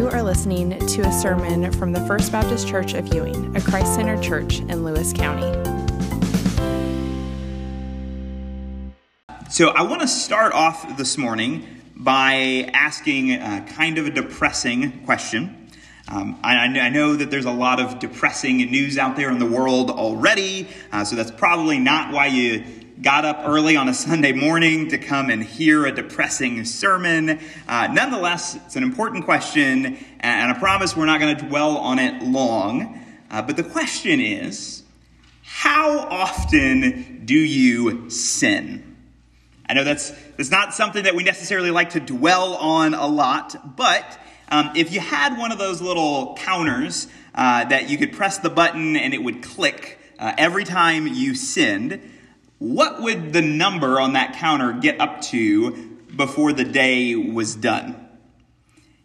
You are listening to a sermon from the First Baptist Church of Ewing, a Christ centered church in Lewis County. So, I want to start off this morning by asking a kind of a depressing question. Um, I, I, know that there's a lot of depressing news out there in the world already, uh, so that's probably not why you got up early on a Sunday morning to come and hear a depressing sermon. Uh, nonetheless, it's an important question, and I promise we're not going to dwell on it long. Uh, but the question is how often do you sin? I know that's, that's not something that we necessarily like to dwell on a lot, but um, if you had one of those little counters uh, that you could press the button and it would click uh, every time you sinned, what would the number on that counter get up to before the day was done?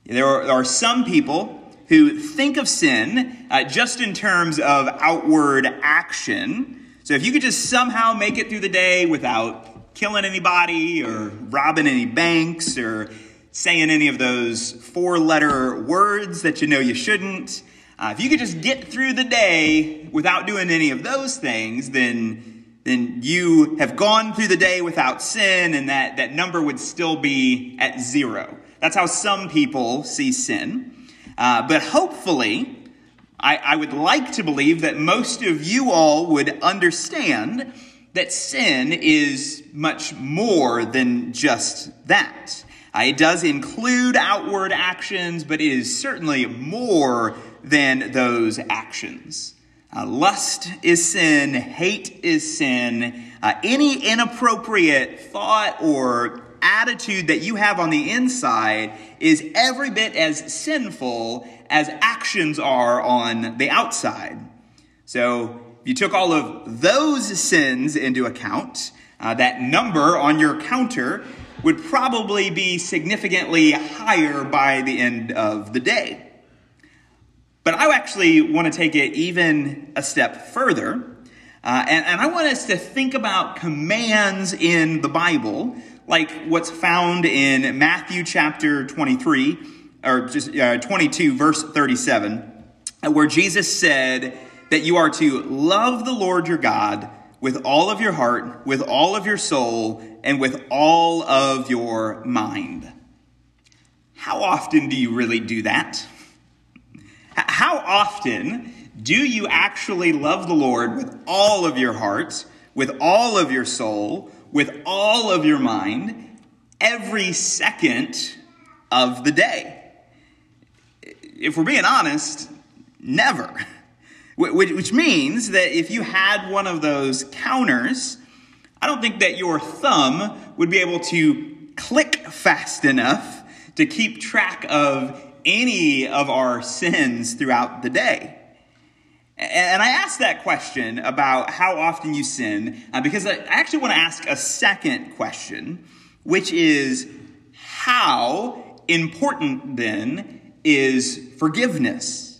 There are, some people who think of sin uh, just in terms of outward action. So if you could just somehow make it through the day without killing anybody or robbing any banks or saying any of those four letter words that you know you shouldn't, uh, if you could just get through the day without doing any of those things, then then you have gone through the day without sin, and that, that number would still be at zero. That's how some people see sin. Uh, but hopefully, I, I would like to believe that most of you all would understand that sin is much more than just that. Uh, it does include outward actions, but it is certainly more than those actions. Uh, lust is sin, hate is sin. Uh, any inappropriate thought or attitude that you have on the inside is every bit as sinful as actions are on the outside. So, if you took all of those sins into account, uh, that number on your counter would probably be significantly higher by the end of the day. But I actually want to take it even a step further. Uh, and, and I want us to think about commands in the Bible, like what's found in Matthew chapter 23, or just uh, 22, verse 37, uh, where Jesus said that you are to love the Lord your God with all of your heart, with all of your soul, and with all of your mind. How often do you really do that? How often do you actually love the Lord with all of your heart, with all of your soul, with all of your mind, every second of the day? If we're being honest, never. Which means that if you had one of those counters, I don't think that your thumb would be able to click fast enough to keep track of any of our sins throughout the day? And I asked that question about how often you sin uh, because I actually want to ask a second question, which is how important then is forgiveness?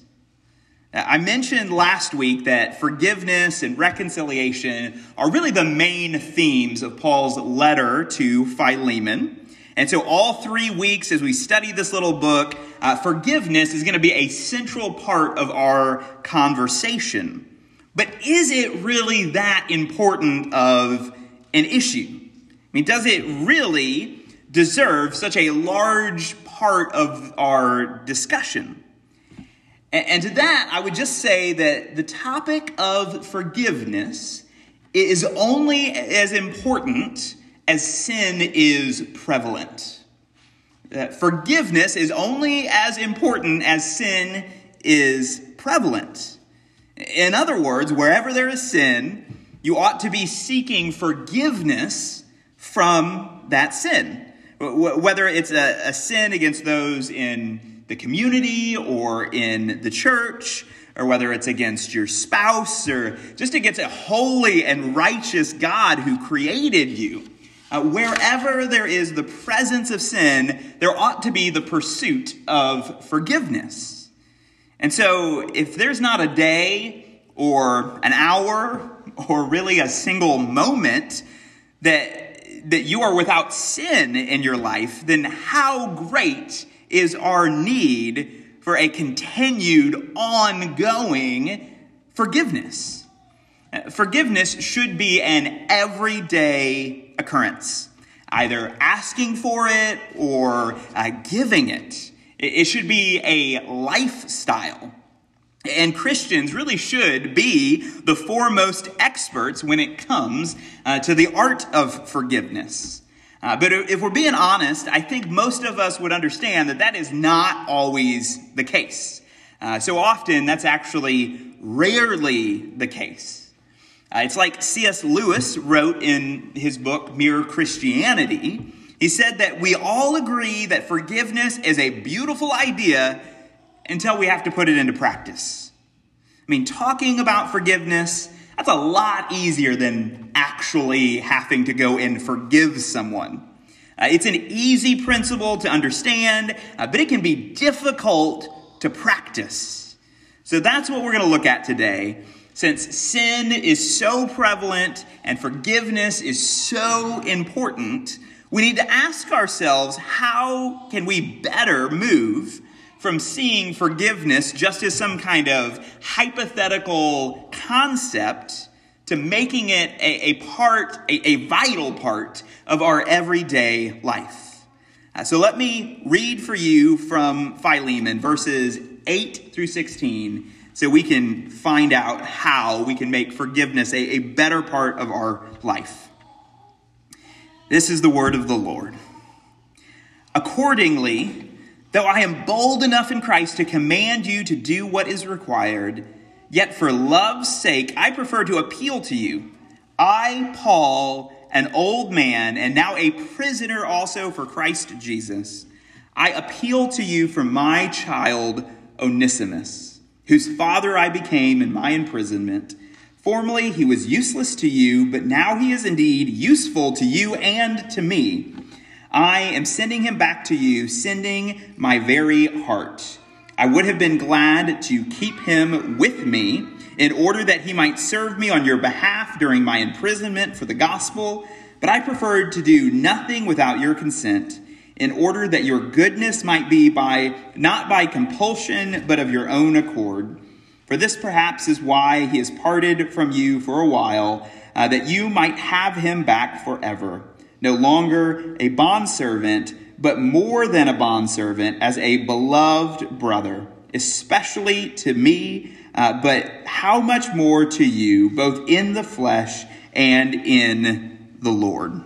I mentioned last week that forgiveness and reconciliation are really the main themes of Paul's letter to Philemon. And so, all three weeks as we study this little book, uh, forgiveness is going to be a central part of our conversation. But is it really that important of an issue? I mean, does it really deserve such a large part of our discussion? And, and to that, I would just say that the topic of forgiveness is only as important as sin is prevalent. Uh, forgiveness is only as important as sin is prevalent. In other words, wherever there is sin, you ought to be seeking forgiveness from that sin. Whether it's a, a sin against those in the community or in the church, or whether it's against your spouse, or just against a holy and righteous God who created you. Uh, wherever there is the presence of sin, there ought to be the pursuit of forgiveness. And so, if there's not a day or an hour or really a single moment that, that you are without sin in your life, then how great is our need for a continued, ongoing forgiveness. Uh, forgiveness should be an everyday occurrence, either asking for it or uh, giving it. It should be a lifestyle. And Christians really should be the foremost experts when it comes uh, to the art of forgiveness. Uh, but if we're being honest, I think most of us would understand that that is not always the case. Uh, so often, that's actually rarely the case. Uh, it's like C.S. Lewis wrote in his book, Mere Christianity. He said that we all agree that forgiveness is a beautiful idea until we have to put it into practice. I mean, talking about forgiveness, that's a lot easier than actually having to go and forgive someone. Uh, it's an easy principle to understand, uh, but it can be difficult to practice. So that's what we're going to look at today. Since sin is so prevalent and forgiveness is so important, we need to ask ourselves how can we better move from seeing forgiveness just as some kind of hypothetical concept to making it a, a part, a, a, vital part of our everyday life. Uh, so let me read for you from Philemon, verses 8 through 16, so we can find out how we can make forgiveness a, a better part of our life. This is the word of the Lord. Accordingly, Though I am bold enough in Christ to command you to do what is required, yet for love's sake I prefer to appeal to you. I, Paul, an old man, and now a prisoner also for Christ Jesus, I appeal to you for my child Onesimus, whose father I became in my imprisonment. Formerly he was useless to you, but now he is indeed useful to you and to me. I am sending him back to you, sending my very heart. I would have been glad to keep him with me in order that he might serve me on your behalf during my imprisonment for the gospel, but I preferred to do nothing without your consent in order that your goodness might be by not by compulsion but of your own accord. For this perhaps is why he has parted from you for a while, uh, that you might have him back forever no longer a bondservant, but more than a bondservant, as a beloved brother, especially to me, uh, but how much more to you, both in the flesh and in the Lord.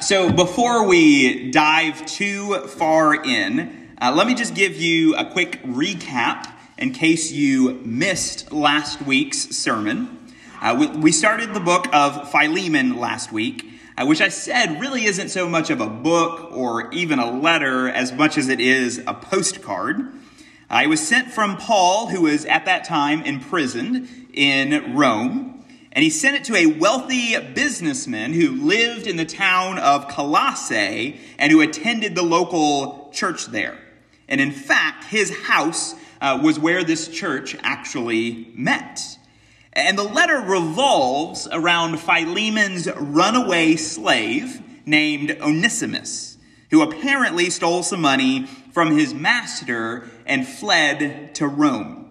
So, before we dive too far in, uh, let me just give you a quick recap in case you missed last week's sermon. Uh, we, we, started the book of Philemon last week, uh, which I said really isn't so much of a book or even a letter as much as it is a postcard. It was sent from Paul, who was at that time imprisoned in Rome, and he sent it to a wealthy businessman who lived in the town of Colossae and who attended the local church there. And in fact, his house uh, was where this church actually met. And the letter revolves around Philemon's runaway slave named Onesimus, who apparently stole some money from his master and fled to Rome.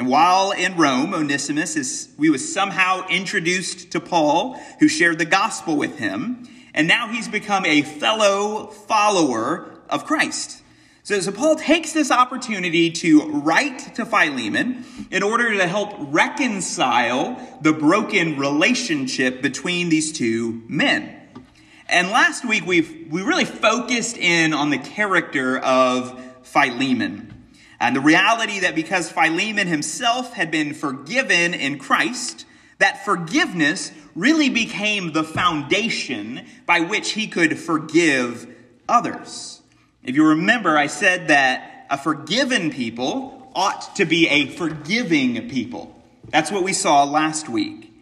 And while in Rome, Onesimus is, we was somehow introduced to Paul, who shared the gospel with him, and now he's become a fellow follower of Christ. So, so Paul takes this opportunity to write to Philemon in order to help reconcile the broken relationship between these two men. And last week we've we really focused in on the character of Philemon. And the reality that because Philemon himself had been forgiven in Christ, that forgiveness really became the foundation by which he could forgive others. If you remember, I said that a forgiven people ought to be a forgiving people. That's what we saw last week.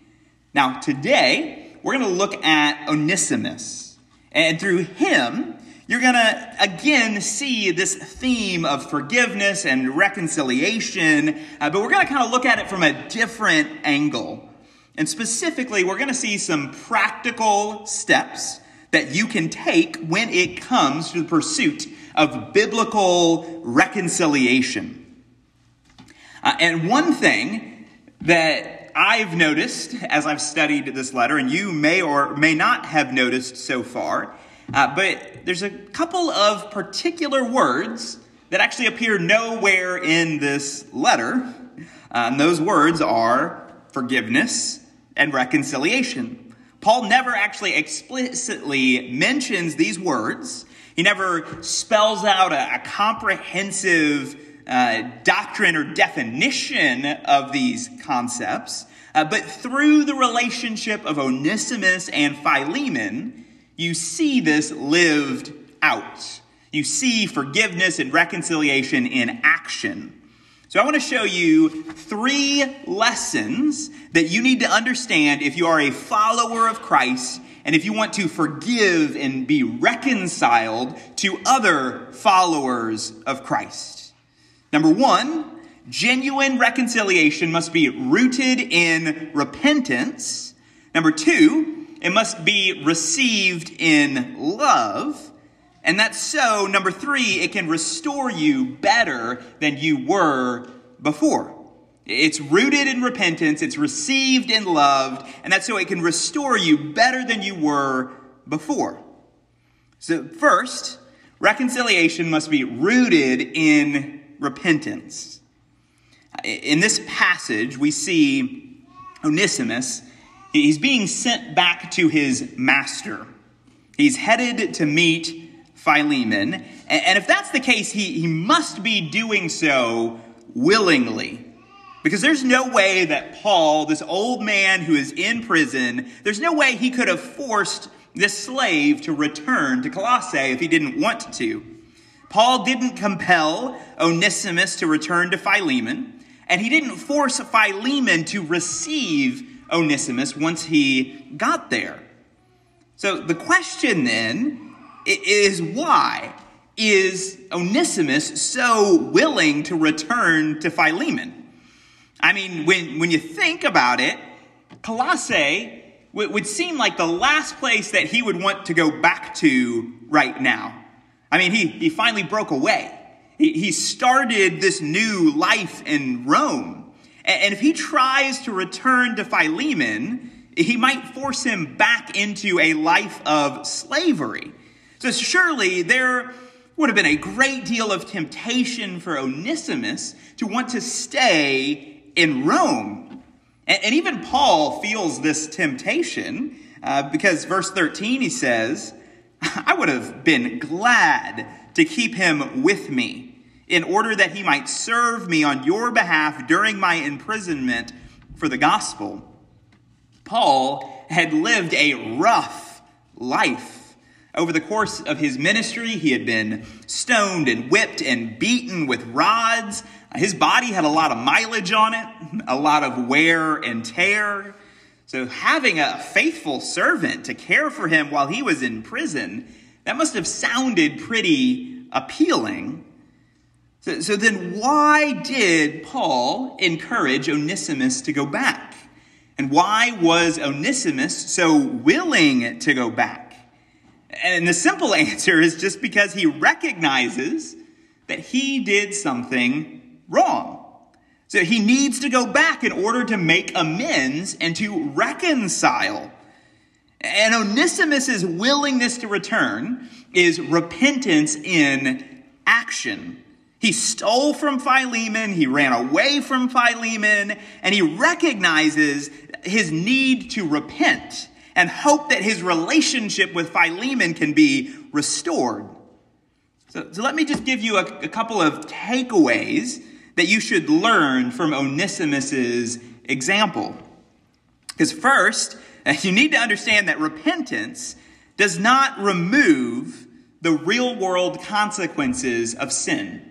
Now, today, we're going to look at Onesimus. And through him, you're going to again see this theme of forgiveness and reconciliation, uh, but we're going to kind of look at it from a different angle. And specifically, we're going to see some practical steps that you can take when it comes to the pursuit of biblical reconciliation. Uh, and one thing that I've noticed as I've studied this letter, and you may or may not have noticed so far, uh, but there's a couple of particular words that actually appear nowhere in this letter. Uh, and those words are forgiveness and reconciliation. Paul never actually explicitly mentions these words. He never spells out a, a comprehensive uh, doctrine or definition of these concepts. Uh, but through the relationship of Onesimus and Philemon, you see this lived out. You see forgiveness and reconciliation in action. So I want to show you three lessons that you need to understand if you are a follower of Christ and if you want to forgive and be reconciled to other followers of Christ. Number one, genuine reconciliation must be rooted in repentance. Number two, it must be received in love. And that's so, number three, it can restore you better than you were before. It's rooted in repentance, it's received and loved, and that's so it can restore you better than you were before. So, first, reconciliation must be rooted in repentance. In this passage, we see Onesimus, he's being sent back to his master. He's headed to meet Philemon. And if that's the case, he, he must be doing so willingly. Because there's no way that Paul, this old man who is in prison, there's no way he could have forced this slave to return to Colossae if he didn't want to. Paul didn't compel Onesimus to return to Philemon, and he didn't force Philemon to receive Onesimus once he got there. So the question then is why is Onesimus so willing to return to Philemon? I mean, when, when you think about it, Colossae would seem like the last place that he would want to go back to right now. I mean, he, he finally broke away. He, he started this new life in Rome. And, if he tries to return to Philemon, he might force him back into a life of slavery. So surely there would have been a great deal of temptation for Onesimus to want to stay in Rome. And, and even Paul feels this temptation uh, because verse 13 he says, I would have been glad to keep him with me in order that he might serve me on your behalf during my imprisonment for the gospel. Paul had lived a rough life. Over the course of his ministry, he had been stoned and whipped and beaten with rods. His body had a lot of mileage on it, a lot of wear and tear. So, having a faithful servant to care for him while he was in prison, that must have sounded pretty appealing. So, so then, why did Paul encourage Onesimus to go back? And why was Onesimus so willing to go back? And the simple answer is just because he recognizes that he did something wrong. So he needs to go back in order to make amends and to reconcile. And Onesimus' willingness to return is repentance in action. He stole from Philemon, he ran away from Philemon, and he recognizes his need to repent and hope that his relationship with Philemon can be restored. So, so let me just give you a, a couple of takeaways that you should learn from Onesimus's example. Because first, you need to understand that repentance does not remove the real world consequences of sin.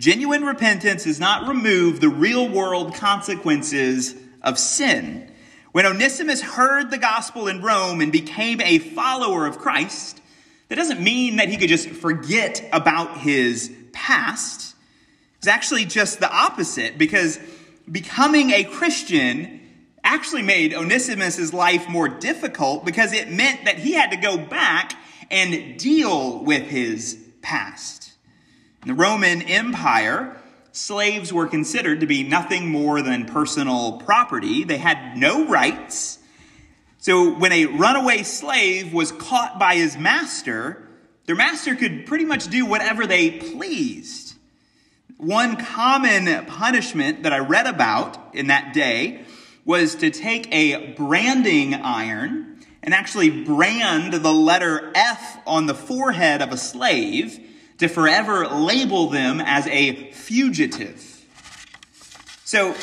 Genuine repentance does not remove the real world consequences of sin. When Onesimus heard the gospel in Rome and became a follower of Christ, that doesn't mean that he could just forget about his past. It's actually just the opposite because becoming a Christian actually made Onesimus' life more difficult because it meant that he had to go back and deal with his past. In the Roman Empire, slaves were considered to be nothing more than personal property. They had no rights. So when a runaway slave was caught by his master, their master could pretty much do whatever they pleased. One common punishment that I read about in that day was to take a branding iron and actually brand the letter F on the forehead of a slave to forever label them as a fugitive. So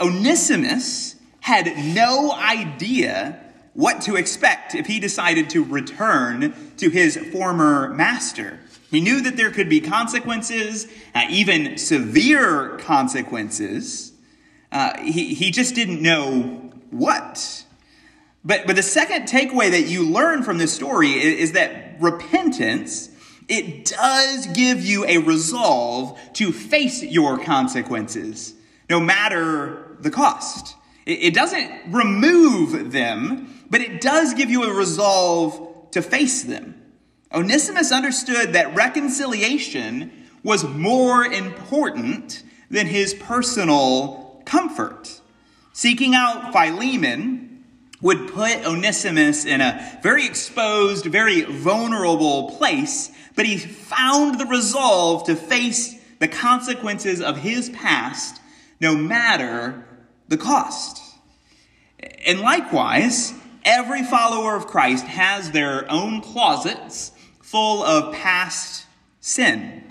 Onesimus had no idea what to expect if he decided to return to his former master. He knew that there could be consequences, uh, even severe consequences. Uh, he, he just didn't know what. But, but the second takeaway that you learn from this story is, is that repentance, it does give you a resolve to face your consequences, no matter the cost. It, doesn't remove them, but it does give you a resolve to face them. Onesimus understood that reconciliation was more important than his personal comfort. Seeking out Philemon would put Onesimus in a very exposed, very vulnerable place, but he found the resolve to face the consequences of his past no matter the cost. And likewise, every follower of Christ has their own closets full of past sin.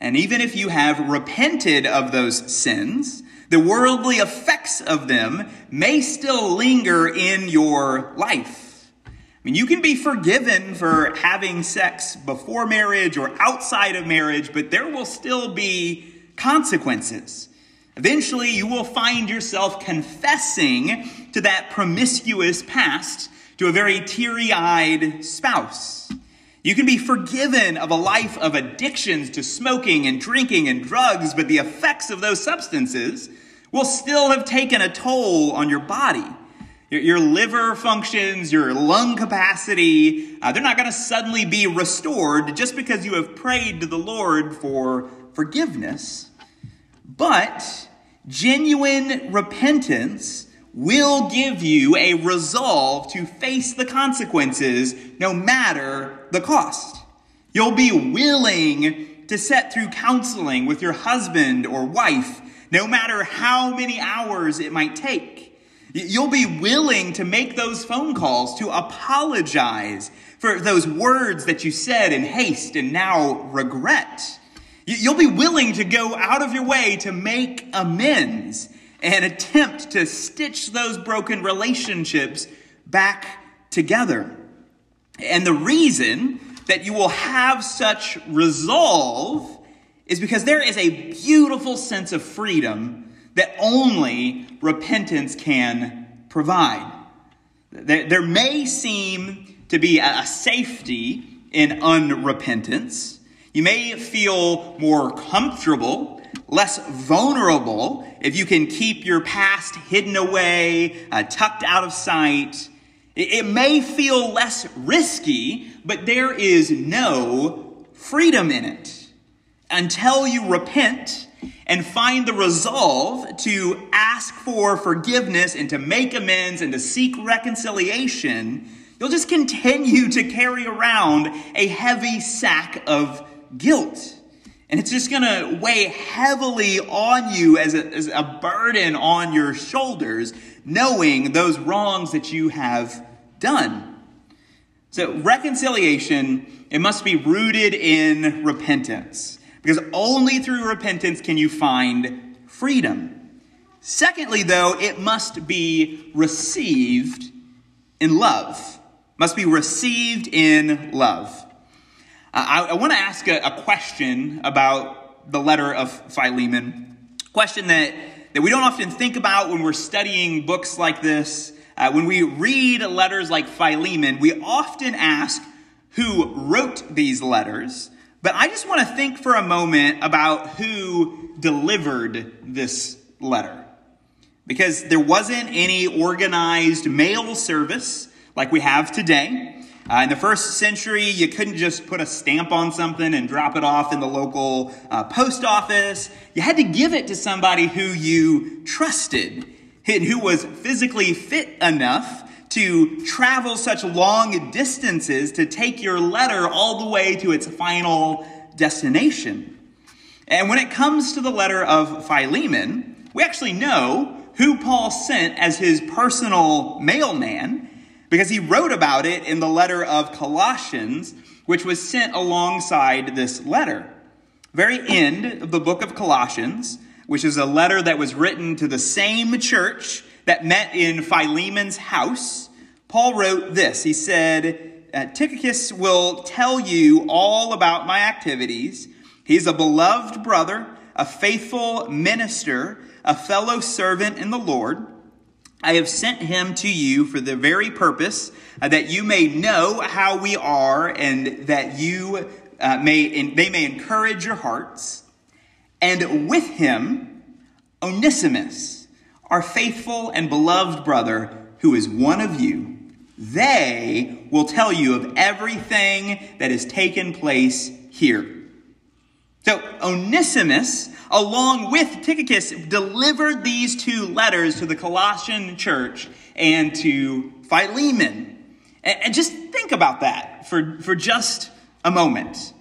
And even if you have repented of those sins, the worldly effects of them may still linger in your life. I mean, you can be forgiven for having sex before marriage or outside of marriage, but there will still be consequences. Eventually, you will find yourself confessing to that promiscuous past to a very teary eyed spouse. You can be forgiven of a life of addictions to smoking and drinking and drugs, but the effects of those substances will still have taken a toll on your body. Your, your liver functions, your lung capacity, uh, they're not going to suddenly be restored just because you have prayed to the Lord for forgiveness. But genuine repentance will give you a resolve to face the consequences no matter the cost. You'll be willing to set through counseling with your husband or wife, no matter how many hours it might take. You'll be willing to make those phone calls to apologize for those words that you said in haste and now regret. You'll be willing to go out of your way to make amends and attempt to stitch those broken relationships back together. And the reason that you will have such resolve is because there is a beautiful sense of freedom that only repentance can provide. There may seem to be a safety in unrepentance. You may feel more comfortable less vulnerable if you can keep your past hidden away, uh, tucked out of sight. It, it may feel less risky, but there is no freedom in it. Until you repent and find the resolve to ask for forgiveness and to make amends and to seek reconciliation, you'll just continue to carry around a heavy sack of guilt. And it's just going to weigh heavily on you as a, as a burden on your shoulders, knowing those wrongs that you have done. So, reconciliation, it must be rooted in repentance. Because only through repentance can you find freedom. Secondly, though, it must be received in love. Must be received in love. I, I want to ask a, a, question about the letter of Philemon. Question that, that we don't often think about when we're studying books like this. Uh, when we read letters like Philemon, we often ask who wrote these letters. But I just want to think for a moment about who delivered this letter. Because there wasn't any organized mail service like we have today. Uh, in the first century, you couldn't just put a stamp on something and drop it off in the local uh, post office. You had to give it to somebody who you trusted and who was physically fit enough to travel such long distances to take your letter all the way to its final destination. And when it comes to the letter of Philemon, we actually know who Paul sent as his personal mailman because he wrote about it in the letter of Colossians, which was sent alongside this letter. Very end of the book of Colossians, which is a letter that was written to the same church that met in Philemon's house, Paul wrote this. He said, uh, Tychicus will tell you all about my activities. He's a beloved brother, a faithful minister, a fellow servant in the Lord. I have sent him to you for the very purpose uh, that you may know how we are and that you uh, may, they may encourage your hearts. And with him, Onesimus, our faithful and beloved brother, who is one of you. They will tell you of everything that has taken place here. So Onesimus, along with Tychicus, delivered these two letters to the Colossian church and to Philemon. And just think about that for, for just a moment.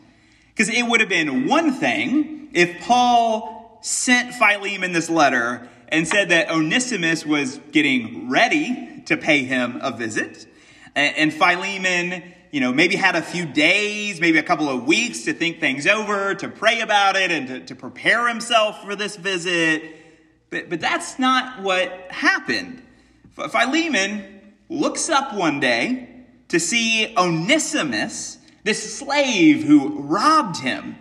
Because it would have been one thing if Paul sent Philemon this letter and said that Onesimus was getting ready to pay him a visit. And Philemon you know, maybe had a few days, maybe a couple of weeks to think things over, to pray about it, and to, to prepare himself for this visit. But, but that's not what happened. Philemon looks up one day to see Onesimus, this slave who robbed him,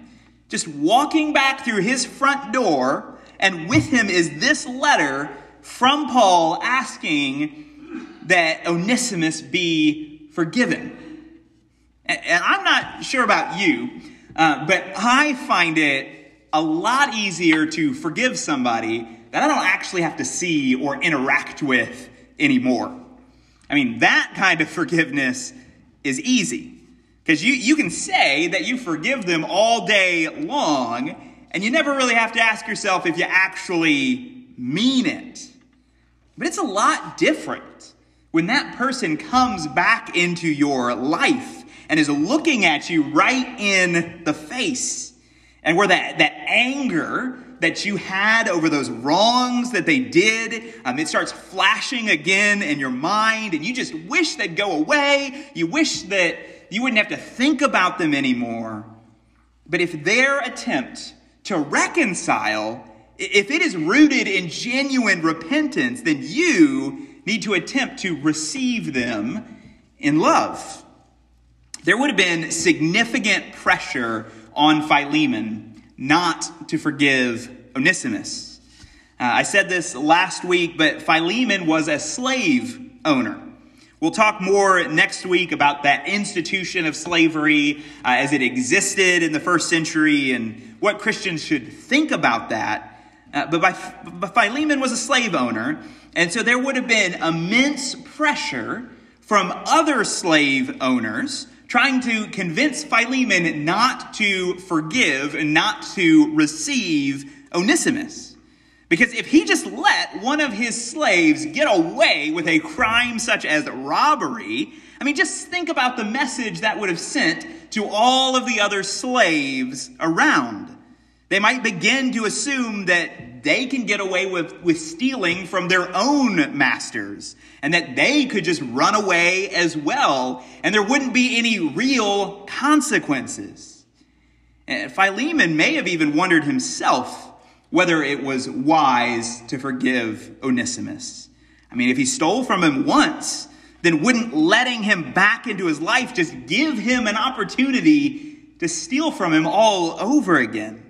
just walking back through his front door, and with him is this letter from Paul asking that Onesimus be forgiven. And I'm not sure about you, uh, but I find it a lot easier to forgive somebody that I don't actually have to see or interact with anymore. I mean, that kind of forgiveness is easy. Because you, you can say that you forgive them all day long, and you never really have to ask yourself if you actually mean it. But it's a lot different when that person comes back into your life and is looking at you right in the face. And where that, that anger that you had over those wrongs that they did, um, it starts flashing again in your mind, and you just wish they'd go away. You wish that you wouldn't have to think about them anymore. But if their attempt to reconcile, if it is rooted in genuine repentance, then you need to attempt to receive them in love there would have been significant pressure on Philemon not to forgive Onesimus. Uh, I said this last week, but Philemon was a slave owner. We'll talk more next week about that institution of slavery uh, as it existed in the first century and what Christians should think about that. Uh, but, by, but Philemon was a slave owner, and so there would have been immense pressure from other slave owners trying to convince Philemon not to forgive and not to receive Onesimus. Because if he just let one of his slaves get away with a crime such as robbery, I mean, just think about the message that would have sent to all of the other slaves around. They might begin to assume that they can get away with, with stealing from their own masters and that they could just run away as well and there wouldn't be any real consequences. Philemon may have even wondered himself whether it was wise to forgive Onesimus. I mean, if he stole from him once, then wouldn't letting him back into his life just give him an opportunity to steal from him all over again?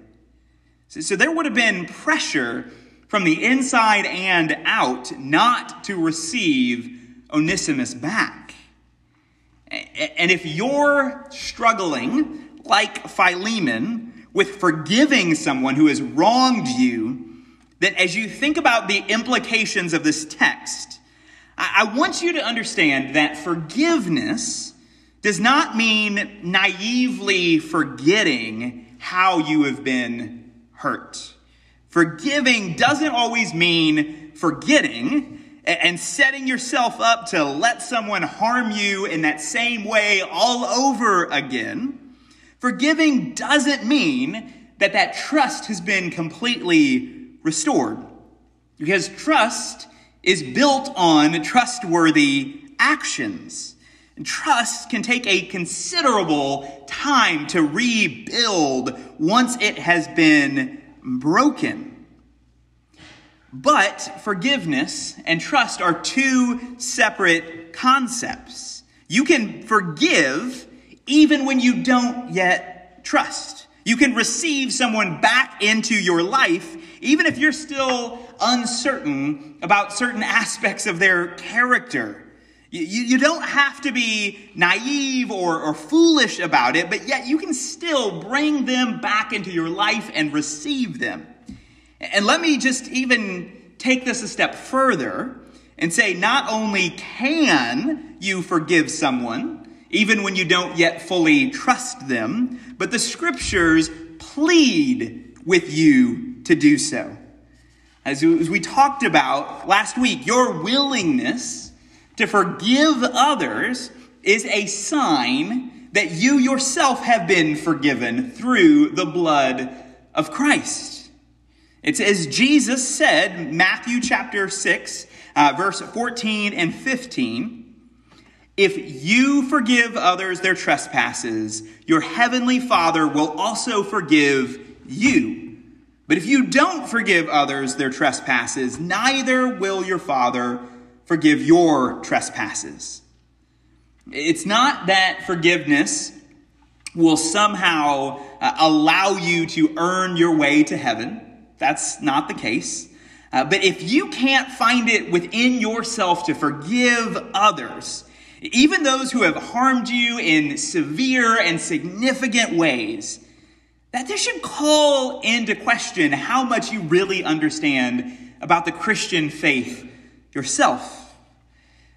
So, so there would have been pressure from the inside and out not to receive Onesimus back. And if you're struggling, like Philemon, with forgiving someone who has wronged you, that as you think about the implications of this text, I want you to understand that forgiveness does not mean naively forgetting how you have been hurt. Forgiving doesn't always mean forgetting and setting yourself up to let someone harm you in that same way all over again. Forgiving doesn't mean that that trust has been completely restored. Because trust is built on trustworthy actions. And trust can take a considerable time to rebuild once it has been broken. But forgiveness and trust are two separate concepts. You can forgive even when you don't yet trust. You can receive someone back into your life even if you're still uncertain about certain aspects of their character. You, you, don't have to be naive or, or foolish about it, but yet you can still bring them back into your life and receive them. And let me just even take this a step further and say not only can you forgive someone, even when you don't yet fully trust them, but the scriptures plead with you to do so. As we talked about last week, your willingness to forgive others is a sign that you yourself have been forgiven through the blood of Christ. It's as Jesus said, Matthew chapter 6, uh, verse 14 and 15. If you forgive others their trespasses, your heavenly Father will also forgive you. But if you don't forgive others their trespasses, neither will your Father forgive your trespasses. It's not that forgiveness will somehow uh, allow you to earn your way to heaven. That's not the case. Uh, but if you can't find it within yourself to forgive others, even those who have harmed you in severe and significant ways, that this should call into question how much you really understand about the Christian faith yourself.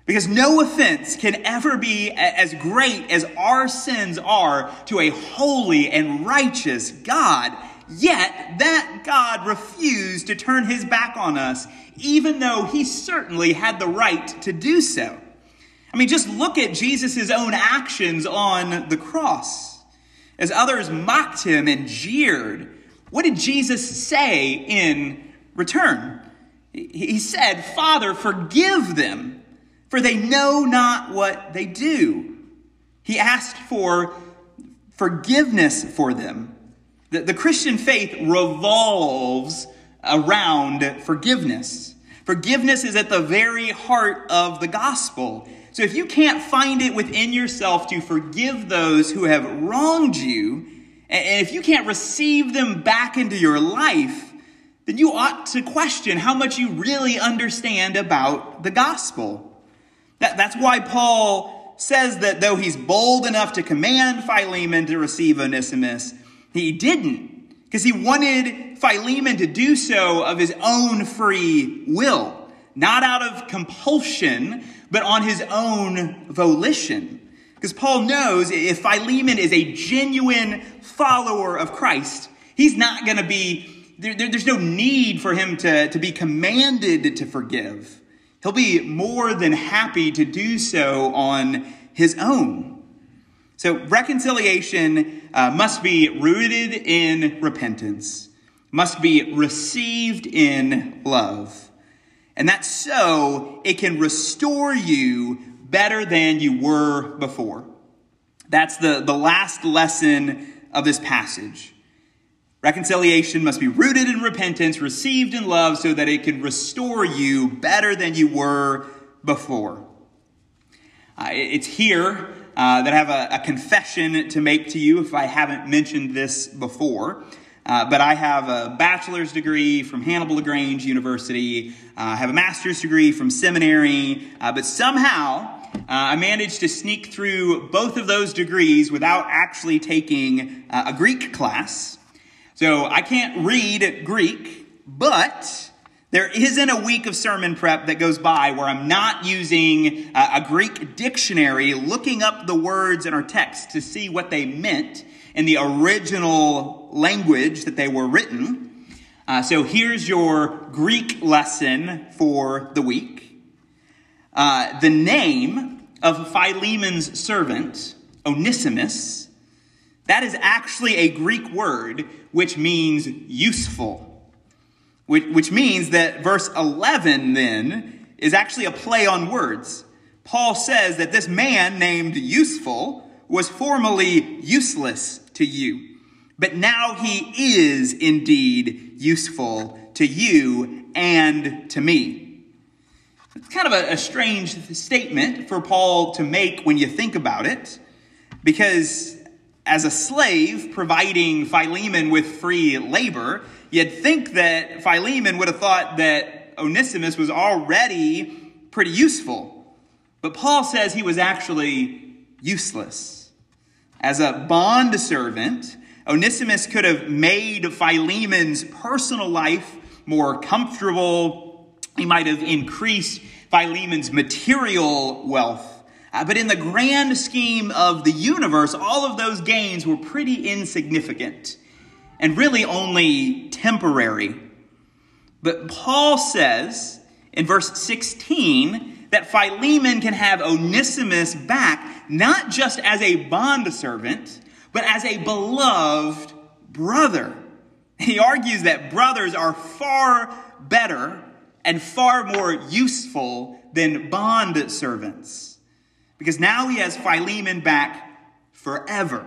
Because no offense can ever be as great as our sins are to a holy and righteous God. Yet that God refused to turn his back on us, even though he certainly had the right to do so. I mean, just look at Jesus' own actions on the cross. As others mocked him and jeered, what did Jesus say in return? He said, Father, forgive them, for they know not what they do. He asked for forgiveness for them. The, the Christian faith revolves around forgiveness. Forgiveness is at the very heart of the gospel. So if you can't find it within yourself to forgive those who have wronged you, and if you can't receive them back into your life, then you ought to question how much you really understand about the gospel. That, that's why Paul says that though he's bold enough to command Philemon to receive Onesimus, he didn't, because he wanted Philemon to do so of his own free will, not out of compulsion, but on his own volition. Because Paul knows if Philemon is a genuine follower of Christ, he's not going to be there, there, there's no need for him to, to be commanded to forgive. He'll be more than happy to do so on his own. So, reconciliation uh, must be rooted in repentance, must be received in love. And that's so it can restore you better than you were before. That's the, the last lesson of this passage. Reconciliation must be rooted in repentance, received in love, so that it can restore you better than you were before. Uh, it's here uh, that I have a, a, confession to make to you if I haven't mentioned this before. Uh, but I have a bachelor's degree from Hannibal LaGrange University. Uh, I have a master's degree from seminary. Uh, but somehow, uh, I managed to sneak through both of those degrees without actually taking a Greek class. So I can't read Greek, but There isn't a week of sermon prep that goes by where I'm not using a Greek dictionary looking up the words in our text to see what they meant in the original language that they were written. Uh, so here's your Greek lesson for the week. Uh, the name of Philemon's servant, Onesimus, that is actually a Greek word which means useful which, which means that verse 11 then is actually a play on words. Paul says that this man named useful was formerly useless to you, but now he is indeed useful to you and to me. It's kind of a, a strange statement for Paul to make when you think about it, because as a slave providing Philemon with free labor, You'd think that Philemon would have thought that Onesimus was already pretty useful. But Paul says he was actually useless. As a bond servant, Onesimus could have made Philemon's personal life more comfortable. He might have increased Philemon's material wealth. Uh, but in the grand scheme of the universe, all of those gains were pretty insignificant and really only temporary. But Paul says in verse 16 that Philemon can have Onesimus back, not just as a bondservant, but as a beloved brother. He argues that brothers are far better and far more useful than bond servants. Because now he has Philemon back forever.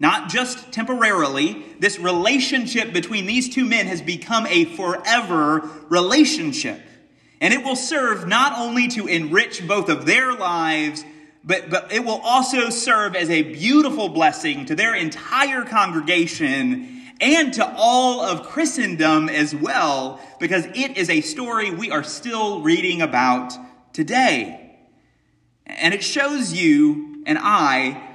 Not just temporarily, this relationship between these two men has become a forever relationship. And it will serve not only to enrich both of their lives, but, but it will also serve as a beautiful blessing to their entire congregation and to all of Christendom as well, because it is a story we are still reading about today. And it shows you and I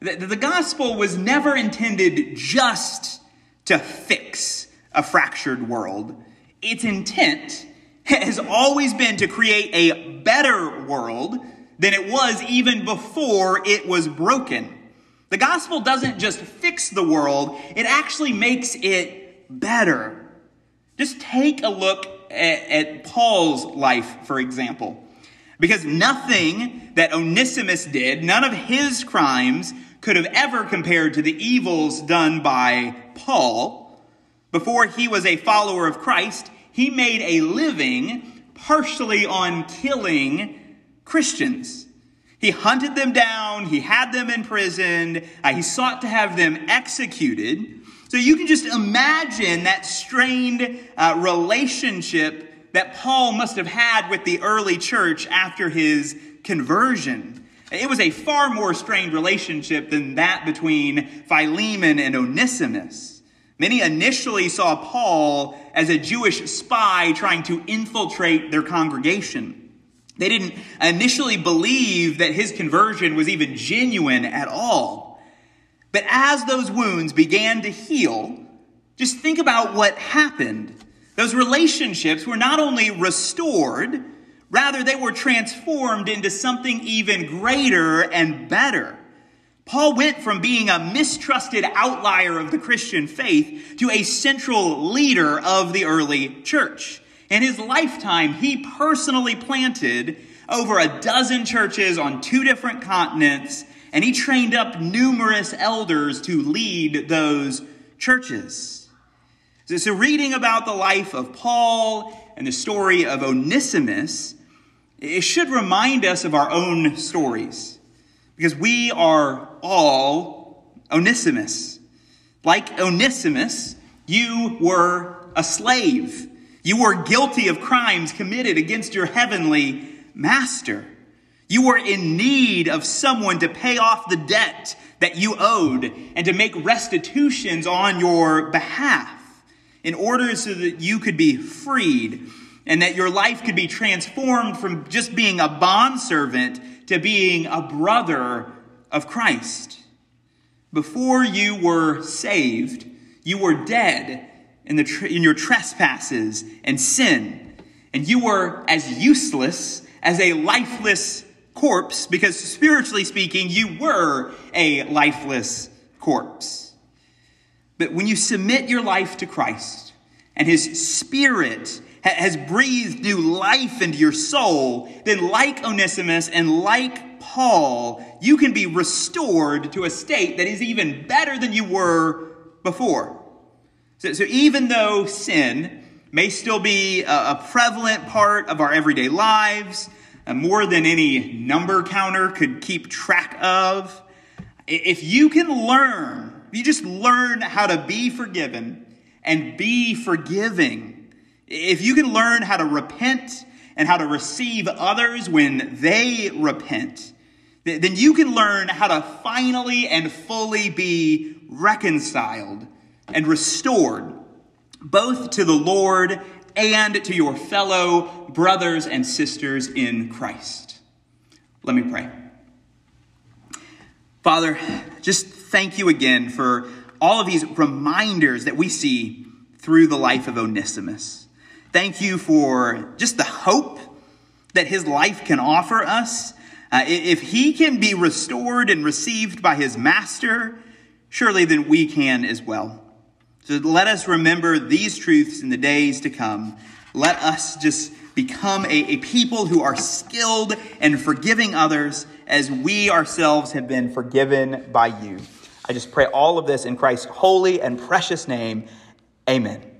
that the gospel was never intended just to fix a fractured world. Its intent has always been to create a better world than it was even before it was broken. The gospel doesn't just fix the world, it actually makes it better. Just take a look at, at Paul's life, for example. Because nothing that Onesimus did, none of his crimes, could have ever compared to the evils done by Paul. Before he was a follower of Christ, he made a living partially on killing Christians. He hunted them down, he had them imprisoned, uh, he sought to have them executed. So you can just imagine that strained uh, relationship that Paul must have had with the early church after his conversion. It was a far more strained relationship than that between Philemon and Onesimus. Many initially saw Paul as a Jewish spy trying to infiltrate their congregation. They didn't initially believe that his conversion was even genuine at all. But as those wounds began to heal, just think about what happened. Those relationships were not only restored, Rather, they were transformed into something even greater and better. Paul went from being a mistrusted outlier of the Christian faith to a central leader of the early church. In his lifetime, he personally planted over a dozen churches on two different continents, and he trained up numerous elders to lead those churches. So, reading about the life of Paul and the story of Onesimus it should remind us of our own stories because we are all Onesimus. Like Onesimus, you were a slave. You were guilty of crimes committed against your heavenly master. You were in need of someone to pay off the debt that you owed and to make restitutions on your behalf in order so that you could be freed and that your life could be transformed from just being a bondservant to being a brother of Christ. Before you were saved, you were dead in, the in your trespasses and sin, and you were as useless as a lifeless corpse, because spiritually speaking, you were a lifeless corpse. But when you submit your life to Christ and His Spirit has breathed new life into your soul, then like Onesimus and like Paul, you can be restored to a state that is even better than you were before. So, so even though sin may still be a, a prevalent part of our everyday lives, uh, more than any number counter could keep track of, if you can learn, if you just learn how to be forgiven and be forgiving, if you can learn how to repent and how to receive others when they repent, then you can learn how to finally and fully be reconciled and restored, both to the Lord and to your fellow brothers and sisters in Christ. Let me pray. Father, just thank you again for all of these reminders that we see through the life of Onesimus. Thank you for just the hope that his life can offer us. Uh, if he can be restored and received by his master, surely then we can as well. So let us remember these truths in the days to come. Let us just become a, a people who are skilled in forgiving others as we ourselves have been forgiven by you. I just pray all of this in Christ's holy and precious name. Amen.